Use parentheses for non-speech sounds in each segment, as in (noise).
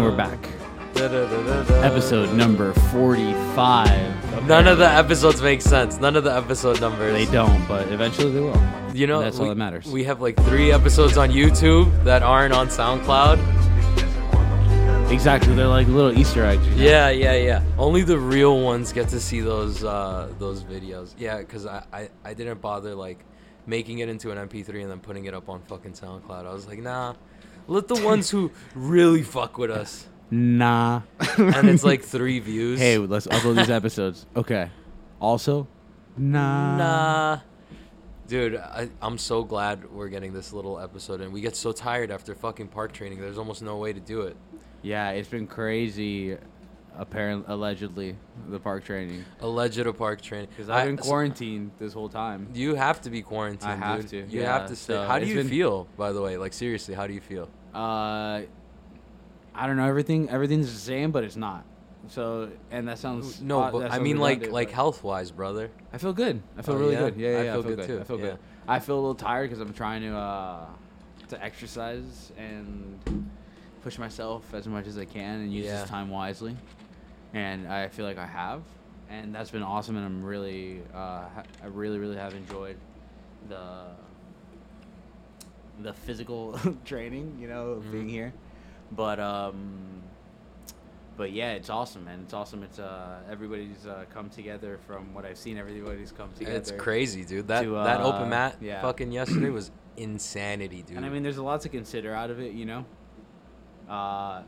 And we're back. Episode number 45. None of the episodes make sense. None of the episode numbers. They don't, but eventually they will. You know, That's all that matters. We have like three episodes on YouTube that aren't on SoundCloud. Exactly. They're like little Easter eggs. you know? Yeah, yeah, yeah. Only the real ones get to see those uh, those videos. Yeah, because I, I I didn't bother like making it into an MP3 and then putting it up on fucking SoundCloud. I was like, nah, let the ones who really fuck with us. Nah. And it's like three views. hey, let's upload these episodes. Okay. Also, nah. Nah. Dude, I, I'm so glad we're getting this little episode and We get so tired after fucking park training. There's almost no way to do it. Yeah, it's been crazy. Apparently, allegedly, the park training. Alleged a park training. Because I've been quarantined this whole time. You have to be quarantined. I have dude. to, You yeah, have to stay. so how do you been- feel, by the way? Like seriously, how do you feel? Uh, I don't know. Everything, everything's the same, but it's not. So, and that sounds No, odd- but I mean like like but health wise, brother. I feel good. I feel Oh, really yeah? good. Yeah, yeah, I yeah, feel good too, I feel good. I feel a little tired because I'm trying to uh to exercise and push myself as much as I can and use this time wisely. And I feel like I have, and that's been awesome. And I'm really, uh, I really, really have enjoyed the the physical (laughs) training, you know, of being here. But um, but yeah, it's awesome, man. It's awesome. It's uh, everybody's uh, come together from what I've seen. Everybody's come together. It's crazy, dude. That to, that uh, open mat yeah. fucking yesterday was insanity, dude. And I mean, there's a lot to consider out of it, you know. Uh,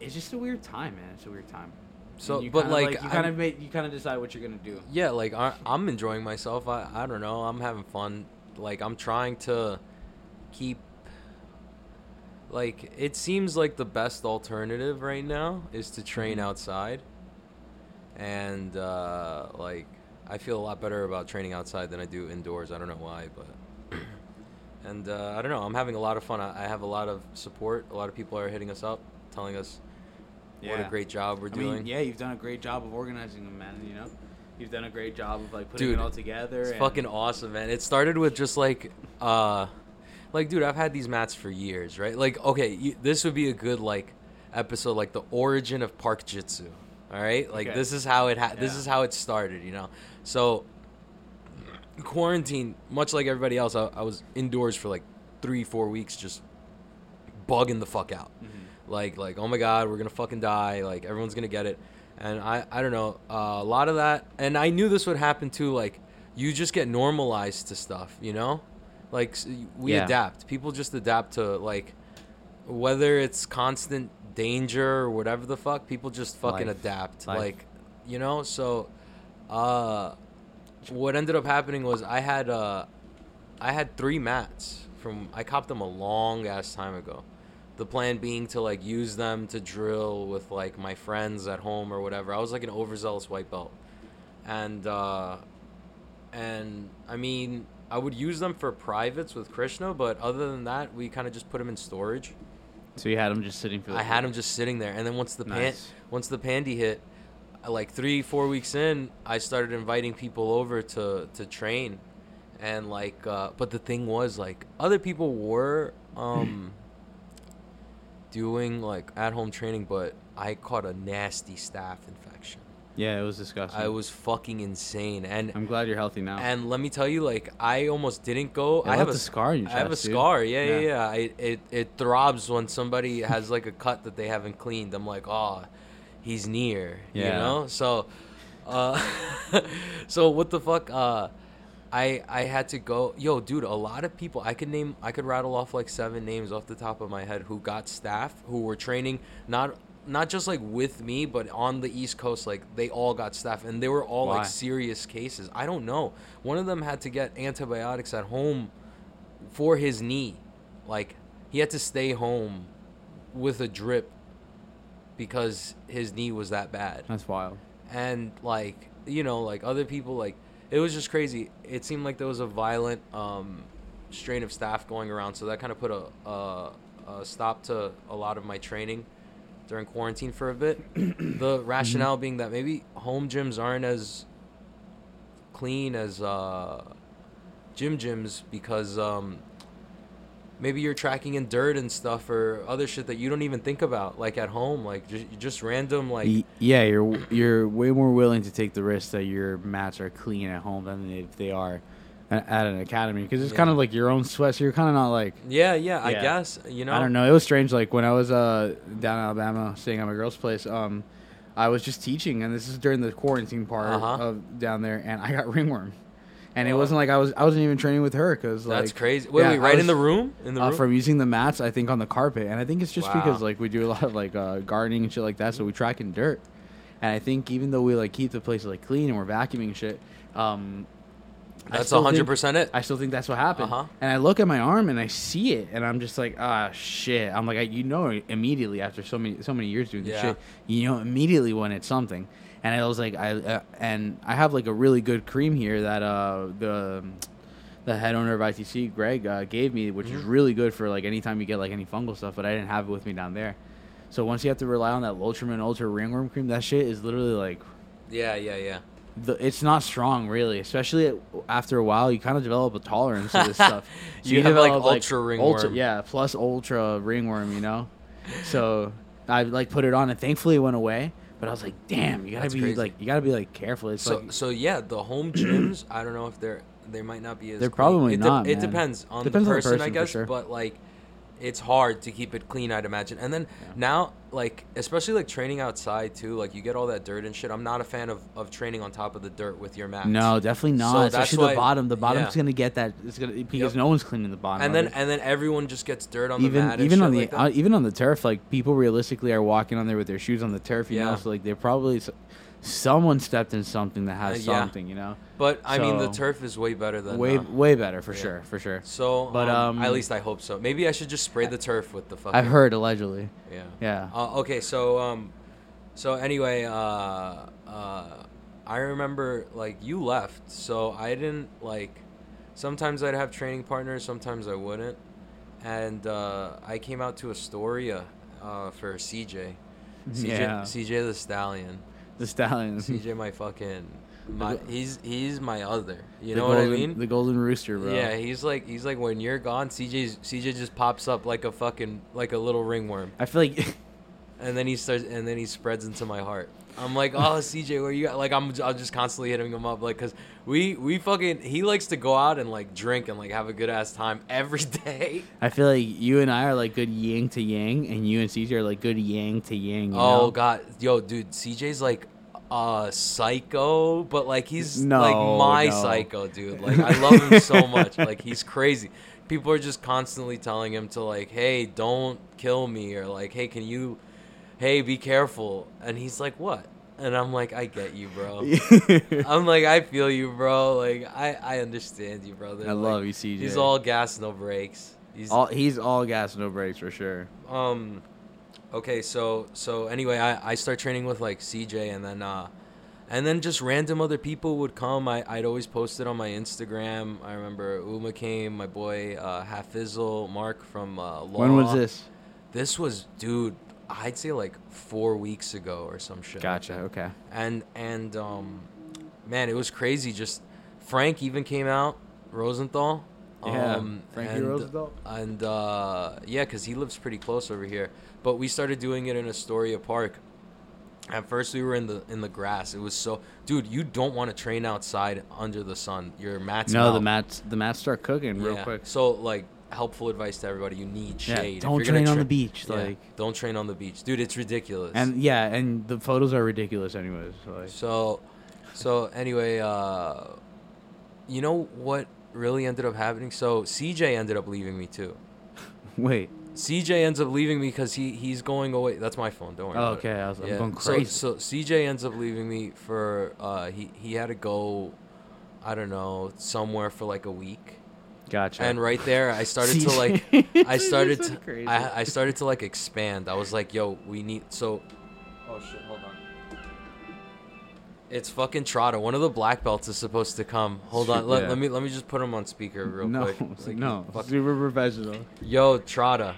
it's just a weird time, man. It's a weird time. And So, you but, kinda, like, you kind of make, you kind of decide what you're gonna do. yeah, like I, I'm enjoying myself. I I don't know. I'm having fun. Like I'm trying to keep. Like it seems like the best alternative right now is to train Mhm. outside. And uh, like I feel a lot better about training outside than I do indoors. I don't know why, but. (clears throat) And uh, I don't know. I'm having a lot of fun. I, I have a lot of support. A lot of people are hitting us up, telling us what a great job we're I doing. mean, yeah, you've done a great job of organizing them, man. You know, you've done a great job of like putting Dude, it all together. It's and- fucking awesome, man. It started with just like, uh, like, dude, I've had these mats for years, right? Like, okay, you, this would be a good like episode, like the origin of park jitsu. All right, like Okay. this is how it ha- this is how it started, you know. So quarantine, much like everybody else, I, I was indoors for like three, four weeks, just bugging the fuck out Mhm. Like like oh my god we're gonna fucking die. Like everyone's gonna get it. And i i don't know. Uh, a lot of that and i knew this would happen too like you just get normalized to stuff you know? Like we Yeah. adapt. People just adapt to like whether it's constant danger or whatever the fuck people just fucking Life. adapt. Life. like you know? So uh what ended up happening was i had uh i had three mats from i copped them a long ass time ago the plan being to like use them to drill with like my friends at home or whatever. I was like an overzealous white belt, and uh, and I mean I would use them for privates with Krishna, but other than that, we kind of just put them in storage. So you had them just sitting for. The I had them just sitting there, and then once the pan- once the pandy hit, like three four weeks in, I started inviting people over to to train, and like, uh, but the thing was like other people were um (laughs) doing like at home training, but I caught a nasty staph infection. Yeah, it was disgusting. I was fucking insane, and I'm glad you're healthy now. and let me tell you, like I almost didn't go. I have a scar in your I have a chest, dude. scar. Yeah, yeah, Yeah. yeah. I, it it throbs when somebody has like a cut that they haven't cleaned. I'm like, oh, he's near. Yeah. You know. So, uh, (laughs) so what the fuck? Uh, I I had to go. Yo, dude, a lot of people. I could name. I could rattle off like seven names off the top of my head who got staph who were training not. Not just like with me, but on the East Coast, like they all got staph, and they were all Why? like serious cases. I don't know. One of them had to get antibiotics at home for his knee. Like he had to stay home with a drip because his knee was that bad. That's wild. And like, you know, like other people like it was just crazy. It seemed like there was a violent um strain of staph going around, so that kind of put a, a a stop to a lot of my training during quarantine for a bit. (clears throat) the rationale being that maybe home gyms aren't as clean as uh gym gyms because um maybe you're tracking in dirt and stuff or other shit that you don't even think about, like at home, like just, just random, like yeah, you're you're way more willing to take the risk that your mats are clean at home than if they are at an academy because it's Yeah. kind of like your own sweat. So you're kind of not like yeah, yeah, I guess you know. I don't know. It was strange. Like when I was uh, down in Alabama, staying at my girl's place, um, I was just teaching, and this is during the quarantine part Uh-huh. of down there, and I got (laughs) ringworm, and it wasn't like I was I wasn't even training with her because like That's crazy. Wait, yeah, wait, right in the room, in the uh, room. from using the mats, I think on the carpet, and I think it's just Wow. because like we do a lot of like uh, gardening and shit like that, so we track in dirt, and I think even though we like keep the place like clean and we're vacuuming shit, um, That's hundred percent it. I still think that's what happened. Uh-huh. And I look at my arm and I see it, and I'm just like, ah, shit. I'm like, I, you know, immediately after so many so many years doing this Yeah. shit, you know, immediately when it's something. And I was like, I uh, and I have like a really good cream here that uh the the head owner of ITC, Greg, uh, gave me, which is Mhm. really good for like anytime you get like any fungal stuff. But I didn't have it with me down there. So once you have to rely on that Ultraman Ultra Ringworm cream, that shit is literally like yeah, yeah, yeah. the, it's not strong really, especially after a while. You kind of develop a tolerance to this (laughs) stuff. You have, like, develop, ultra ringworm. yeah, plus ultra ringworm. You know, so I like put it on, and thankfully it went away. But I was like, damn, you gotta That's be crazy. like, you gotta be like careful. It's So, like so yeah, the home (clears throat) gyms. I don't know if they're they might not be as. They're clean. probably it de- not, It man. depends on Depends the on the person, I guess. sure. But like, it's hard to keep it clean, I'd imagine. And then Yeah. now, like, especially like training outside too, like you get all that dirt and shit. I'm not a fan of of training on top of the dirt with your mat no, definitely not. So that's Especially why- the bottom. The bottom's yeah. gonna get that. It's gonna because Yep. no one's cleaning the bottom. And then it. and then everyone just gets dirt on the even mat. Even on the like uh, even on the turf, like people realistically are walking on there with their shoes on the turf. You know, Yeah. so like they're probably someone stepped in something that has Uh, yeah. something. You know. but I mean, the turf is way better than way uh, way better for yeah. sure for sure So, But, um, um, at least I hope so. Maybe I should just spray the turf with the fucking. i've heard allegedly Yeah. yeah Uh, okay, so um, so anyway, uh, uh, I remember like you left, so I didn't like. Sometimes I'd have training partners, sometimes I wouldn't, and uh, I came out to Astoria uh, for CJ. CJ, yeah CJ the Stallion. The Stallions. CJ, my fucking, my he's he's my other. You know golden, what I mean? the golden rooster bro Yeah, he's like he's like when you're gone, CJ's CJ just pops up like a fucking like a little ringworm, i feel like (laughs) and then he starts and then he spreads into my heart. I'm like, oh (laughs) CJ, where you at? Like I'm I'm just constantly hitting him up, like, cause we we fucking he likes to go out and like drink and like have a good ass time every (laughs) day. i feel like you and i are like good yin to yang and you and cj are like good yang to yang you Oh know? god, yo, dude, CJ's like uh psycho, but like he's No, like my no. psycho, dude. Like I (laughs) love him so much. Like he's crazy. People are just constantly telling him to like, "Hey, don't kill me," or like, "Hey, can you hey, be careful." And he's like, "What?" And I'm like, "I get you, bro." (laughs) I'm like, "I feel you, bro. Like I I understand you, brother." i Like, love you cj He's all gas, no brakes. He's all he's all gas no brakes for sure um okay so so anyway i i start training with like cj and then uh and then just random other people would come. I, i'd always post it on my instagram. I remember uma came my boy uh hafizzle mark from uh Law. when was this? This was dude i'd say like four weeks ago or some shit gotcha okay. And and um man it was crazy. Just frank even came out rosenthal yeah um, frankie and- roosevelt and uh, yeah, because he lives pretty close over here. But we started doing it in Astoria Park. At first, we were in the in the grass. It was so, dude. You don't want to train outside under the sun. Your mats. no the mats the mats start cooking real quick So like, helpful advice to everybody: you need shade. If don't you're gonna train on the beach Yeah, like don't train on the beach, dude. It's ridiculous. and yeah and the photos are ridiculous anyways so like So, so anyway, uh, you know what really ended up happening? So CJ ended up leaving me too. (laughs) wait CJ ends up leaving me because he he's going away. That's my phone. Don't worry. oh, okay i was I'm Yeah. going crazy So, CJ ends up leaving me for uh he he had to go, I don't know somewhere for like a week. gotcha And right there, I started to (laughs) like (laughs) I started so to. I I started to like expand. I was like, yo, we need so. Oh shit! Hold on. It's fucking Trotta. One of the black belts is supposed to come. Hold on. Let, Yeah. let me let me just put him on speaker real no, quick. (laughs) Like, no, fuck- super professional. Yo, Trotta.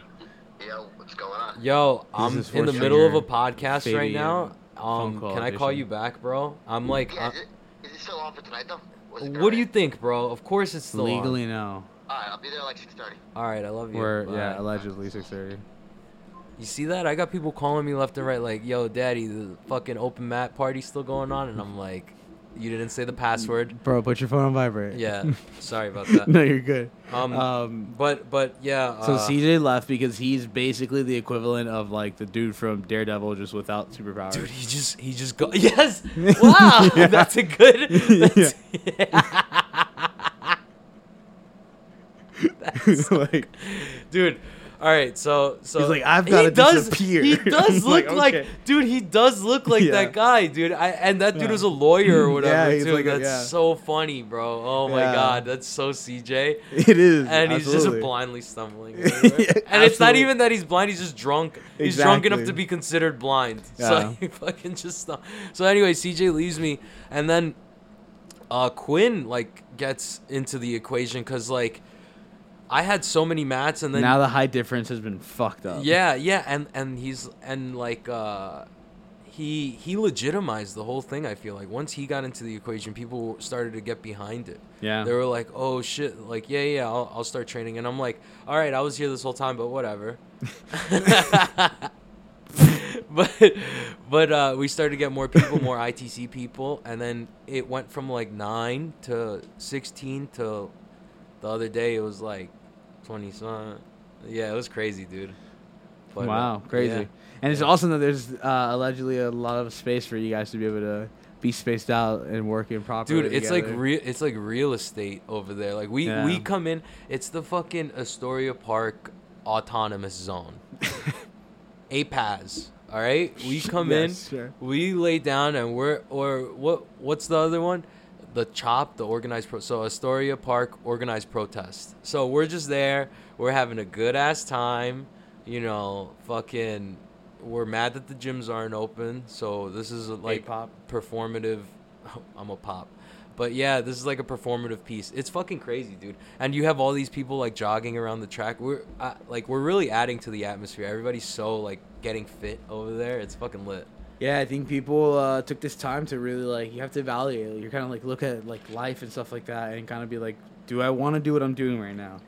Yo, what's going on? Yo, I'm in the middle of a podcast right now. Um, call can I call edition. you back, bro? I'm like, Yeah, uh, is, it, is it still on for tonight though? Was it what do you think, bro? Of course it's still on. Legally, no. Alright, I'll be there like 6:30. All right, I love you. We're Bye. yeah, allegedly six thirty. You see that? I got people calling me left and right, like, "Yo, Daddy, the fucking open mat party's still going on," and I'm like, "You didn't say the password." Bro, put your phone on vibrate. Yeah, (laughs) sorry about that. no, you're good. Um, Um, but but yeah. so uh, CJ left because he's basically the equivalent of like the dude from Daredevil, just without superpowers. Dude, he just he just go (laughs) yes. (laughs) Wow, Yeah. that's a good. That's, That's- like, dude. All right, so so He's like, "I've gotta does- disappear." He (laughs) does like, look like, okay. dude. He does look like Yeah. that guy, dude. I and that dude Yeah. was a lawyer or (laughs) whatever Yeah, he's too. like that's so funny, bro. Oh my god, that's so CJ. (laughs) it is, And he's just blindly stumbling. And it's not even that he's blind; he's just drunk. He's drunk enough to be considered blind. Yeah. So he fucking just stum- So anyway, CJ leaves me, and then uh, Quinn like gets into the equation because like I had so many mats, and then now the height difference has been fucked up. yeah, yeah, and and he's and like uh he he legitimized the whole thing. I feel like once he got into the equation, people started to get behind it. yeah. They were like, "Oh shit!" Like, yeah, yeah, I'll, I'll start training, and I'm like, "All right, I was here this whole time, but whatever." (laughs) (laughs) but but uh, we started to get more people, more (laughs) ITC people, and then it went from like nine to sixteen to the other day it was like twenty something. Yeah, it was crazy, dude. But, uh, wow, crazy. yeah. And it's awesome that there's uh, allegedly a lot of space for you guys to be able to be spaced out and working properly. Dude, it's like real. It's like real estate over there. Like we Yeah. we come in. It's the fucking Astoria Park autonomous zone. (laughs) APAS. All right, we come Yes, in. sure. We lay down and we're or what? What's the other one? The chop, the organized pro. So Astoria Park organized protest. So we're just there. We're having a good ass time. You know, fucking. We're mad that the gyms aren't open. So this is like pop. performative. (laughs) I'm a pop. But yeah, this is like a performative piece. It's fucking crazy, dude. And you have all these people like jogging around the track. We're uh, like we're really adding to the atmosphere. Everybody's so like getting fit over there. It's fucking lit. Yeah, I think people uh, took this time to really like. You have to evaluate. You're kind of like look at like life and stuff like that, and kind of be like, do I want to do what I'm doing right now?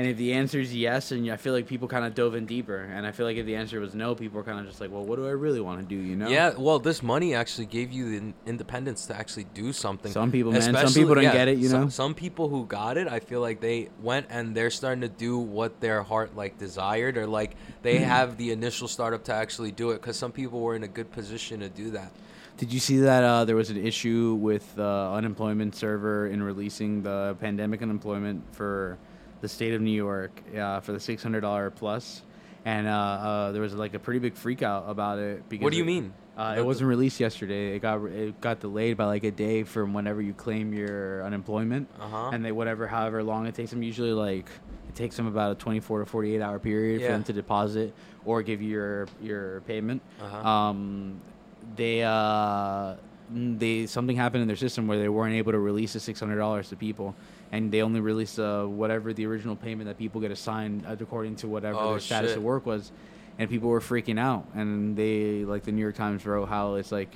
And if the answer is yes, and I feel like people kind of dove in deeper, and I feel like if the answer was no, people are kind of just like, well, what do I really want to do? You know? Yeah, well, this money actually gave you the independence to actually do something. Some people, man. Some people don't yeah, get it. You some, know? some people who got it, I feel like they went and they're starting to do what their heart like desired, or like they Mm-hmm. have the initial startup to actually do it. Because some people were in a good position to do that. Did you see that uh, there was an issue with the unemployment server in releasing the pandemic unemployment for the state of New York uh, for the six hundred dollar plus, and uh, uh, there was like a pretty big freak out about it. Because What do you it- mean? Uh, it wasn't released yesterday. It got it got delayed by like a day from whenever you claim your unemployment, Uh-huh. and they whatever however long it takes them. Usually like it takes them about a twenty four to forty eight hour period for them to deposit or give you your your payment. Uh-huh. Um, they uh they something happened in their system where they weren't able to release the six hundred dollars to people, and they only released uh, whatever the original payment that people get assigned uh, according to whatever Oh, their status shit. of work was, and people were freaking out, and they like the New York Times wrote how it's like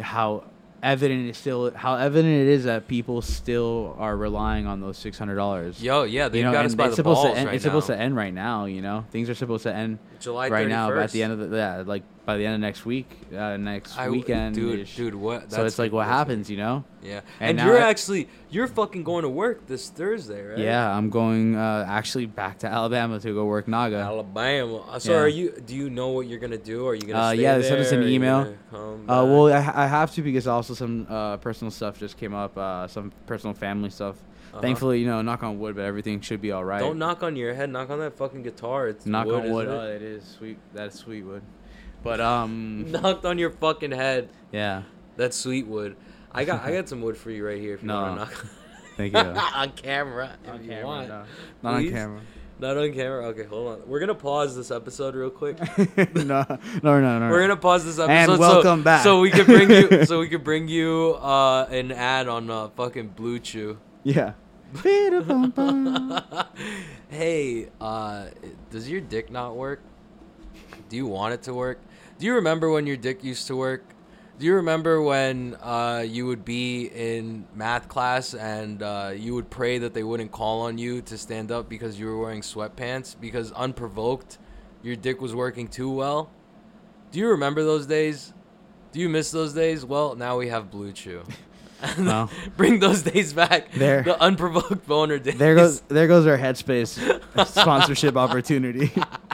how evident it still how evident it is that people still are relying on those six hundred dollars. Yo, yeah, they've you know, got us by it's the supposed balls to end, right it's supposed now. to end right now. You know, things are supposed to end July right now, but at the end of the yeah, like by the end of next week, uh, next I- weekend, dude, dude, what? so it's like what happens, you know? Yeah, And and, you're I- actually you're fucking going to work this Thursday, right? Yeah, I'm going uh, actually back to Alabama to go work Naga. Alabama. Uh, So Yeah. are you? Do you know what you're gonna do? Are you gonna? Uh, stay yeah, they sent us an email. Uh, well, I, I have to because also some uh, personal stuff just came up, uh, some personal family stuff. Uh-huh. Thankfully, you know, knock on wood, but everything should be all right. don't knock on your head. Knock on that fucking guitar. It's knock wood, on wood. isn't Oh, it? it is sweet. That's sweet wood. But um, (laughs) Knocked on your fucking head. yeah. That's sweet wood. I got I got some wood for you right here if you No. want to knock. (laughs) Thank you. (laughs) on camera. If on you camera, want. no. Not on camera. Not on camera. Okay, hold on. We're gonna pause this episode real quick. no, no, no, no. We're gonna pause this episode. And so- welcome back. So we could bring you. So we could bring you uh, an ad on uh, fucking Blue Chew. Yeah. hey, uh, does your dick not work? Do you want it to work? Do you remember when your dick used to work? Do you remember when uh, you would be in math class and uh, you would pray that they wouldn't call on you to stand up because you were wearing sweatpants because unprovoked, your dick was working too well? Do you remember those days? Do you miss those days? Well, now we have Blue Chew. (laughs) Well. Bring those days back. There- The unprovoked boner days. There goes there goes our Headspace sponsorship (laughs) opportunity. (laughs)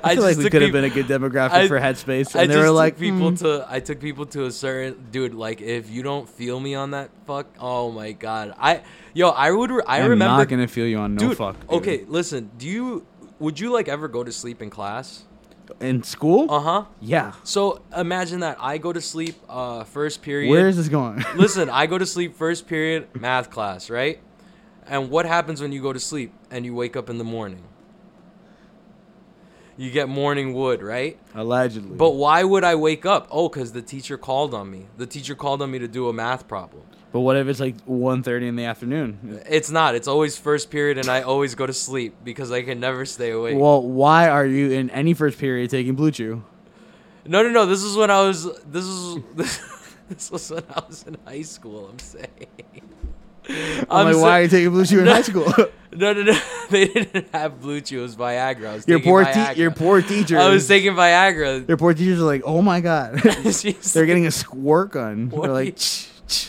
(laughs) I feel like we could have peop- been a good demographic I- for Headspace, I and they just were took like, people "Hmm." to I took people to a certain dude like if you don't feel me on that fuck oh my god I yo I would re- I I'm remember not gonna feel you on no dude fuck. dude. okay listen do you would you like ever go to sleep in class in school, uh huh yeah. so imagine that I go to sleep uh first period Where is this going? (laughs) listen I go to sleep first period math class right and what happens when you go to sleep and you wake up in the morning you get morning wood right Allegedly, But why would I wake up? Oh, because the teacher called on me. The teacher called on me to do a math problem. but what if it's like 1.30 in the afternoon? It's not. It's always first period, and I always go to sleep because I can never stay awake. Well, why are you in any first period taking Blue Chew? no, no, no. This is when I was. This is. This, (laughs) this was when I was in high school. I'm saying. (laughs) I'm, like, sa- why are you taking Blue Chew in (laughs) No. high school? (laughs) No, no, no. They didn't have blue chew. It was Viagra. I was your poor, te- your poor teachers. I was taking Viagra. Your poor teachers are like, oh my god, they're getting a squirt gun. They're like, you- "Ch- ch."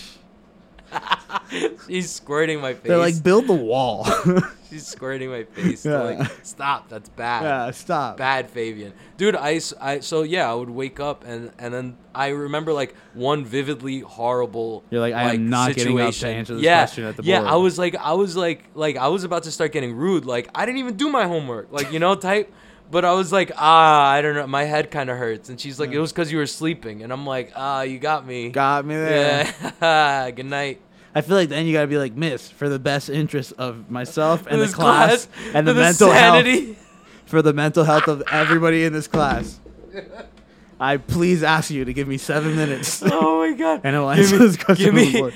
She's squirting my face. they're like, build the wall. She's squirting my face. Yeah. Like, stop. That's bad. yeah, stop. bad Fabian. Dude, I, I, so yeah, I would wake up and and then I remember like one vividly horrible You're like, I am not getting up to answer this yeah, question at the Yeah, board. I was like I was like like I was about to start getting rude. Like I didn't even do my homework. Like, you know, type but I was like, ah, I don't know. My head kind of hurts. And she's like, it was because you were sleeping. And I'm like, ah, you got me. Got me there. yeah. (laughs) Good night. I feel like then you gotta be like, Miss, for the best interest of myself and the this class, and the for mental health, (laughs) for the mental health of everybody in this class, (laughs) I please ask you to give me seven minutes. (laughs) Oh my god. And I'll answer me- this question Give me. before.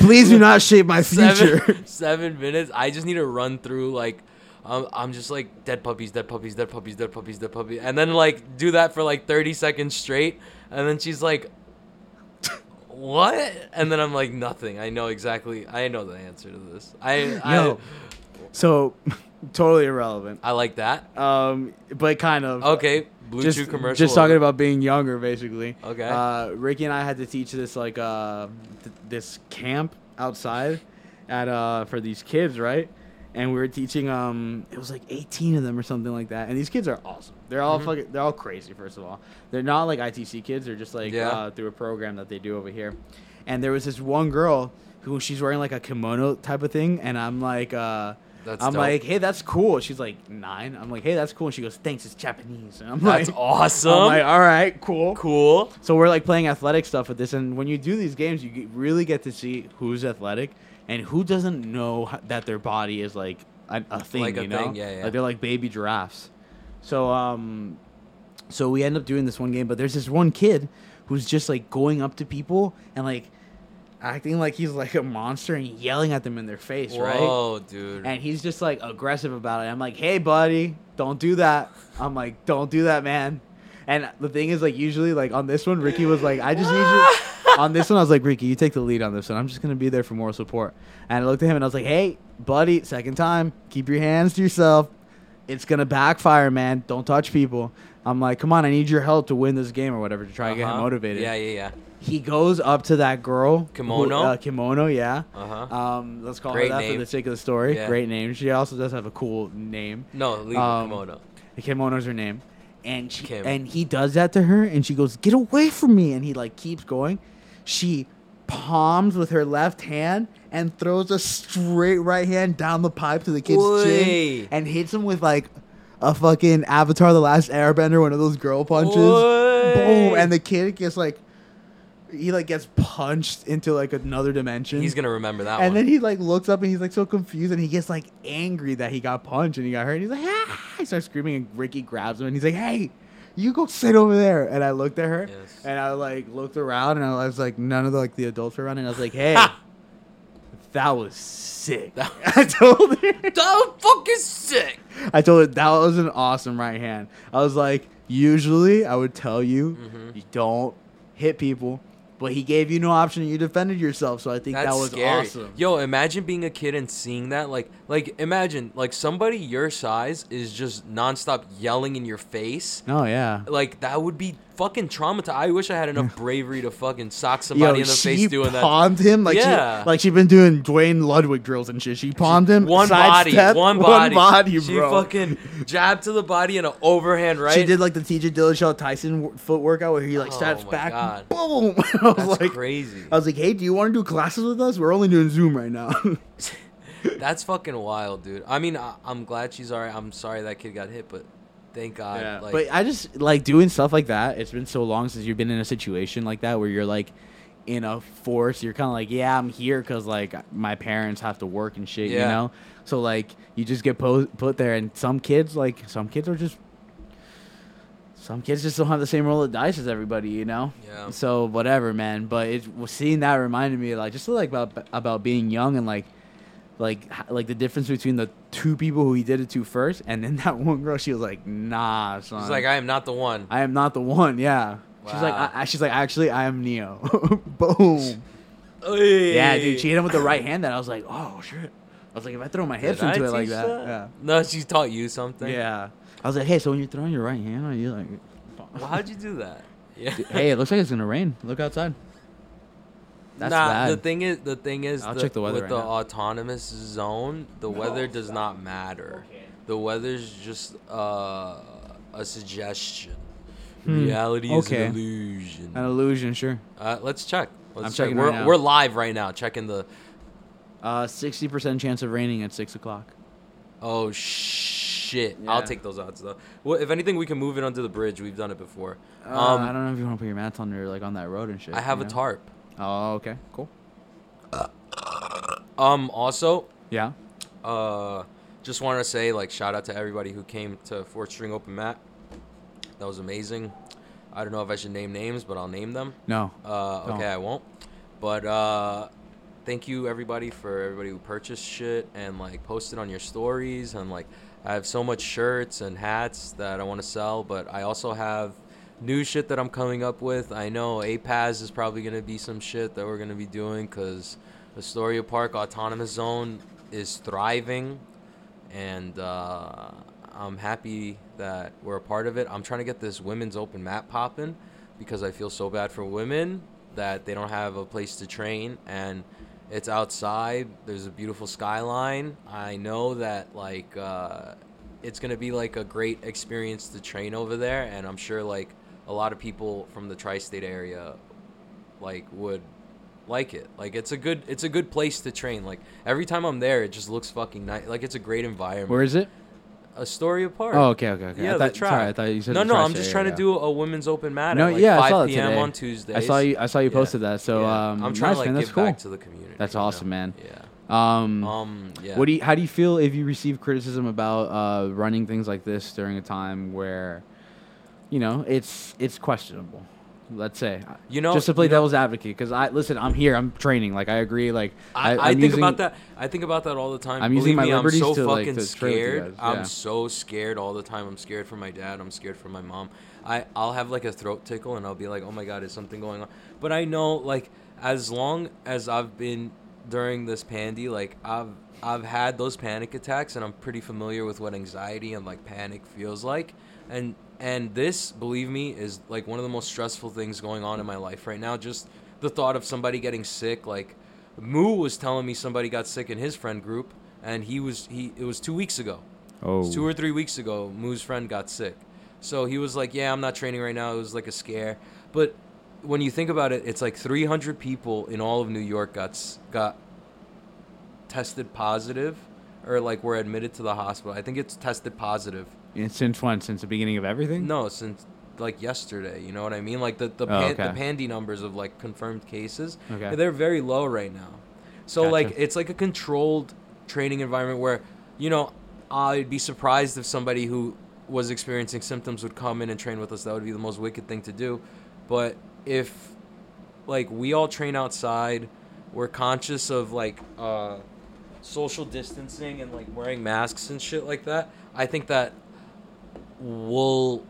please do not shape my future. seven, seven minutes. I just need to run through like. Um, I'm just like dead puppies, dead puppies, dead puppies, dead puppies, dead puppies, and then like do that for like 30 seconds straight, and then she's like, "What?" And then I'm like, "Nothing." I know exactly. I know the answer to this. I (gasps) Yo, so (laughs) totally irrelevant. I, I like that. Um, but kind of. Okay, Blue just, Chew commercial. Just talking about being younger, basically. Okay. Uh, Ricky and I had to teach this like uh, th- this camp outside at uh for these kids, right? And we were teaching um it was like 18 of them or something like that. And these kids are awesome. They're all Mhm. fucking they're all crazy first of all. They're not like ITC kids, they're just like Yeah. uh, through a program that they do over here. And there was this one girl who she's wearing like a kimono type of thing and I'm like uh That's I'm dope. like, hey, that's cool. She's like nine. I'm like, hey, that's cool. And she goes, thanks, it's Japanese. And I'm That's like, awesome. I'm like, all right, cool. cool. So we're like playing athletic stuff with this, and when you do these games, you really get to see who's athletic and who doesn't know that their body is like a, a thing. Like a you know, thing, yeah, yeah. Like they're like baby giraffes. So um, so we end up doing this one game, but there's this one kid who's just like going up to people and like acting like he's like a monster and yelling at them in their face, right? Whoa, dude. and he's just like aggressive about it. I'm like, hey, buddy, don't do that. I'm like, don't do that, man. And the thing is, like, usually, like on this one, Ricky was like, I just need you. (laughs) on this one, I was like, Ricky, you take the lead on this one. I'm just gonna be there for moral support. And I looked at him and I was like, hey, buddy, second time, keep your hands to yourself. It's gonna backfire, man. Don't touch people. I'm like, come on, I need your help to win this game or whatever to try and get him Uh-huh. motivated. Yeah, yeah, yeah. He goes up to that girl. Kimono? uh, kimono, yeah. Uh huh. Um, let's call Great her that for name. the sake of the story. Yeah. Great name. She also does have a cool name. no, leave um, kimono. The kimono's her name. And she Kim. and he does that to her and she goes, Get away from me and he like keeps going. She palms with her left hand and throws a straight right hand down the pipe to the kid's Way. chin and hits him with like a fucking Avatar the Last Airbender, one of those girl punches. Way. Boom. And the kid gets like he like gets punched into like another dimension. He's gonna remember that And one. then he like looks up and he's like so confused and he gets like angry that he got punched and he got hurt. And He's like, ah! He starts screaming and Ricky grabs him and he's like, hey, you go sit over there. And I looked at her Yes. and I like looked around and I was like, none of the, like the adults were around and I was like, (laughs) hey, that was sick. (laughs) I told her. (laughs) That was fucking sick. I told her that was an awesome right hand. I was like, usually I would tell you, Mhm. you don't hit people, but he gave you no option. You defended yourself, so I think That's that was scary. awesome. Yo, imagine being a kid and seeing that. Like, like imagine like somebody your size is just nonstop yelling in your face. Oh yeah. Like that would be fucking traumatized. I wish I had enough bravery to fucking sock somebody in the face doing that. pawned him like Yeah. she like she been doing Duane Ludwig drills and shit. She pawned him One body, sidestep, one body, one body, She bro. fucking jabbed to the body and an overhand right. She did like the TJ Dillashaw Tyson foot workout where he like Oh steps my back, God. boom. (laughs) I was That's like, crazy. I was like, hey, do you want to do classes with us? We're only doing Zoom right now. (laughs) That's fucking wild, dude. I mean, I, I'm glad she's alright. I'm sorry that kid got hit, but thank God. Yeah, like, but I just like doing stuff like that. It's been so long since you've been in a situation like that where you're like in a force. You're kind of like, yeah, I'm here because like my parents have to work and shit, you know. So like you just get po- put there, and some kids like some kids are just some kids just don't have the same roll of dice as everybody, you know. Yeah. So whatever, man. But it seeing that reminded me like just like about about being young and like. Like, like the difference between the two people who he did it to first, and then (laughs) that one girl, she was like, "Nah, son." she's like, I am not the one. I am not the one. Yeah. Wow. She's like, I, I- she's like, actually, I am Neo. (laughs) Boom. Yeah, dude, she hit him with the right hand. That I was like, oh shit. I was like, if I throw my hips Did I into it like that, that? No, she taught you something. yeah, yeah. I was like, hey, so when you're throwing your right hand, are you like, Well, how'd you do that? Yeah. (laughs) hey, it looks like it's gonna rain. Look outside. That's nah, bad. the thing is, the thing is, I'll the- check the weather with right the now. autonomous zone, the weather does not matter. The weather's just uh, a suggestion. Hmm, Reality is okay. an illusion. An illusion, sure. Uh, let's check. Let's I'm check. checking We're, right now. we're live right now. Checking the. Uh, sixty percent chance of raining at six o'clock. Oh shit! I'll take those odds though. Well, if anything, we can move it under the bridge. We've done it before. Uh, Um, I don't know if you want to put your mats on under like on that road and shit. I have you a know? tarp. Oh, okay, cool. Um. Also, Yeah. uh, just wanted to say like shout out to everybody who came to Fourth String Open Mat. That was amazing. I don't know if I should name names, but I'll name them. No. Uh, okay, Don't. I won't. But uh, thank you everybody for everybody who purchased shit and like posted on your stories and like I have so much shirts and hats that I want to sell, but I also have new shit that I'm coming up with. I know APAS is probably gonna be some shit that we're gonna be doing because Astoria Park Autonomous Zone is thriving, and uh, I'm happy that we're a part of it. I'm trying to get this women's open mat popping because I feel so bad for women that they don't have a place to train and it's outside. There's a beautiful skyline. I know that like uh, it's gonna be like a great experience to train over there, and I'm sure like a lot of people from the tri-state area like would like it. Like it's a good it's a good place to train. Like every time I'm there, it just looks fucking nice. Like it's a great environment. Where is it? Astoria Park. Oh, okay, okay, okay. Yeah, I thought, track. Sorry, I thought you said no, no. I'm just trying to do a women's open mat No, at like yeah, 5 I saw that p.m. today. on Tuesday. I saw you. I saw you Yeah. posted that. So Yeah. um, I'm trying nice, to like man. That's give cool. back to the community. That's you know? awesome, man. Yeah. Um, Um. Yeah. what do you? How do you feel if you receive criticism about uh, running things like this during a time where, you know, it's it's questionable. Let's say, You know- just to play devil's advocate, because I listen. I'm here. I'm training. Like I agree. Like I, I, I'm think using- about that. I think about that all the time. I'm Believe using my me, I'm liberties so to, like, fucking to with you scared. yeah. I'm so scared all the time. I'm scared for my dad. I'm scared for my mom. I I'll have like a throat tickle and I'll be like, oh my god, is something going on? But I know like as long as I've been during this pandy, like I've I've had those panic attacks and I'm pretty familiar with what anxiety and like panic feels like. And and this, believe me, is like one of the most stressful things going on in my life right now. Just the thought of somebody getting sick, like Moo was telling me somebody got sick in his friend group, and he was he it was two weeks ago. It Oh, was two oh. or three weeks ago. Moo's friend got sick, so he was like, "Yeah, I'm not training right now." It was like a scare, but when you think about it, it's like 300 people in all of New York got got tested positive, or like were admitted to the hospital. I think it's tested positive. Since when? Since the beginning of everything? No, since like yesterday. You know what I mean? Like the the, Oh, pan, okay. the pandy numbers of like confirmed cases. Okay. They're very low right now. So Gotcha. like it's like a controlled training environment where you know I'd be surprised if somebody who was experiencing symptoms would come in and train with us. That would be the most wicked thing to do. But if like we all train outside, we're conscious of like uh, social distancing and like wearing masks and shit like that, I think that we'll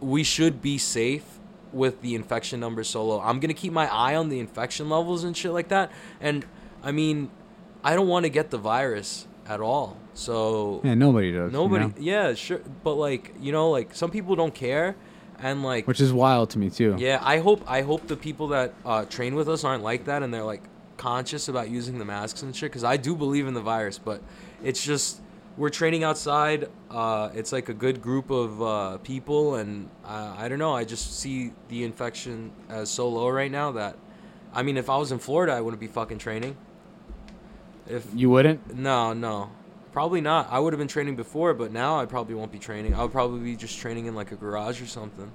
we should be safe with the infection numbers so low. I'm gonna keep my eye on the infection levels and shit like that. And I mean, I don't want to get the virus at all. So Yeah, nobody does. you nobody, know? yeah, sure, but like you know, like some people don't care, and like Which is wild to me too. yeah, I hope I hope the people that uh, train with us aren't like that and they're like conscious about using the masks and shit. Because I do believe in the virus, but it's just we're training outside. Uh, it's like a good group of uh, people, and uh, I don't know. I just see the infection as so low right now that, I mean, if I was in Florida, I wouldn't be fucking training. If You wouldn't? no, no. Probably not. I would have been training before, but now I probably won't be training. I would probably be just training in like a garage or something.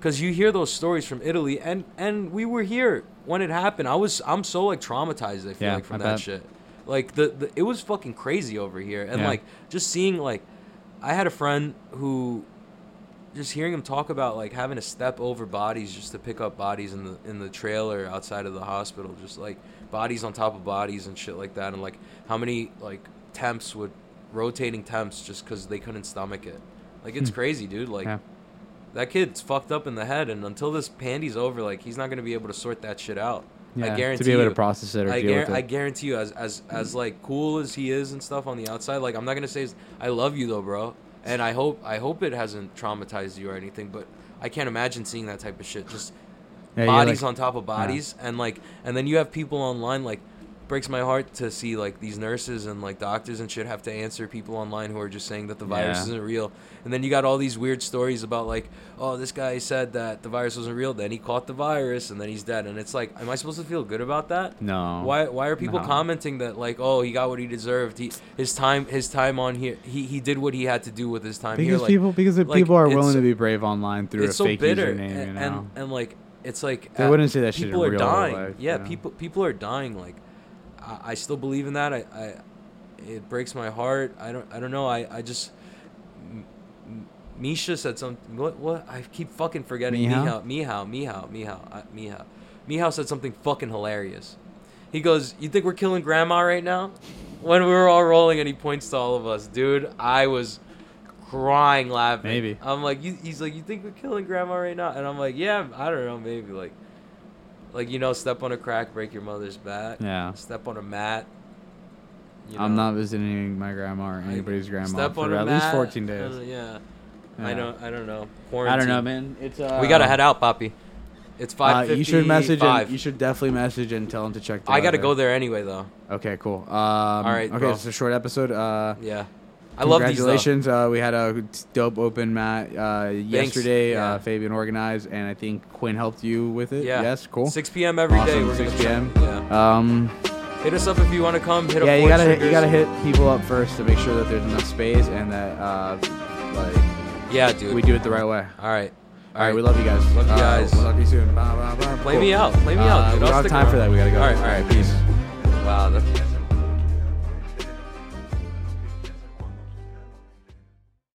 Cause you hear those stories from Italy, and and we were here when it happened. I was I'm so like traumatized. I feel Yeah, like from I that bet. shit. Like the, the it was fucking crazy over here, and Yeah. like just seeing like, I had a friend who, just hearing him talk about like having to step over bodies just to pick up bodies in the in the trailer outside of the hospital, just like bodies on top of bodies and shit like that, and like how many like temps would rotating temps just because they couldn't stomach it. Like it's Hmm. crazy, dude. Like Yeah. that kid's fucked up in the head, and until this pandy's over, like he's not gonna be able to sort that shit out. Yeah, I guarantee to be able you. to process it or I, deal guar- with it. I guarantee you, as as as like cool as he is and stuff on the outside, like I'm not gonna say I love you though, bro. And I hope I hope it hasn't traumatized you or anything, but I can't imagine seeing that type of shit. Just Yeah, bodies like- on top of bodies, and like and then you have people online like breaks my heart to see like these nurses and like doctors and shit have to answer people online who are just saying that the virus Yeah. isn't real. And then you got all these weird stories about like, oh, this guy said that the virus wasn't real, then he caught the virus and then he's dead. And it's like, am I supposed to feel good about that? No. Why why are people No. commenting that like, oh, he got what he deserved. He his time his time on here he, he did what he had to do with his time here. Because Like, people because like, people are willing to be brave online through a so fake bitter username, and, you know. and and like it's like They uh, wouldn't say that shit in people are real dying life, yeah you know? people people are dying like I, I still believe in that. I, I it breaks my heart. I don't I don't know. I I just M- Misha said something what what? I keep fucking forgetting Mihao? Mihao Mihao Mihao Mihao Mihao said something fucking hilarious. He goes you think we're killing grandma right now? When we were all rolling and he points to all of us dude I was crying laughing. Maybe. I'm like you, he's like you think we're killing grandma right now? And I'm like yeah I don't know maybe like like you know step on a crack break your mother's back Yeah. step on a mat you I'm not visiting my grandma or anybody's grandma step for at least 14 days. uh, yeah. Yeah. I don't I don't know Quarantine. I don't know, man. It's uh, we gotta head out Poppy it's Uh, five you should message and you should definitely message and tell him to check. The I gotta weather. go there anyway though Okay, cool. Um, All right, Okay, bro. it's a short episode. Uh, yeah I love these. Congratulations. Uh, we had a dope open mat uh, yesterday. yeah. Uh, Fabian organized, and I think Quinn helped you with it. Yeah. Yes. Cool. 6 p.m. every day. Awesome, We're 6 gonna p.m. Yeah. Um, Hit us up if you want to come. Hit yeah, you gotta you gotta hit people up first to make sure that there's enough space and that uh, like Yeah, dude. we do it the right way. All right. All right, we love you guys. Love you Uh, guys. We'll talk to you soon. Bye, bye, bye. Play Cool. me out. Play me Uh, out, dude. We don't have time for that. We gotta go. All right, all right, peace. Wow.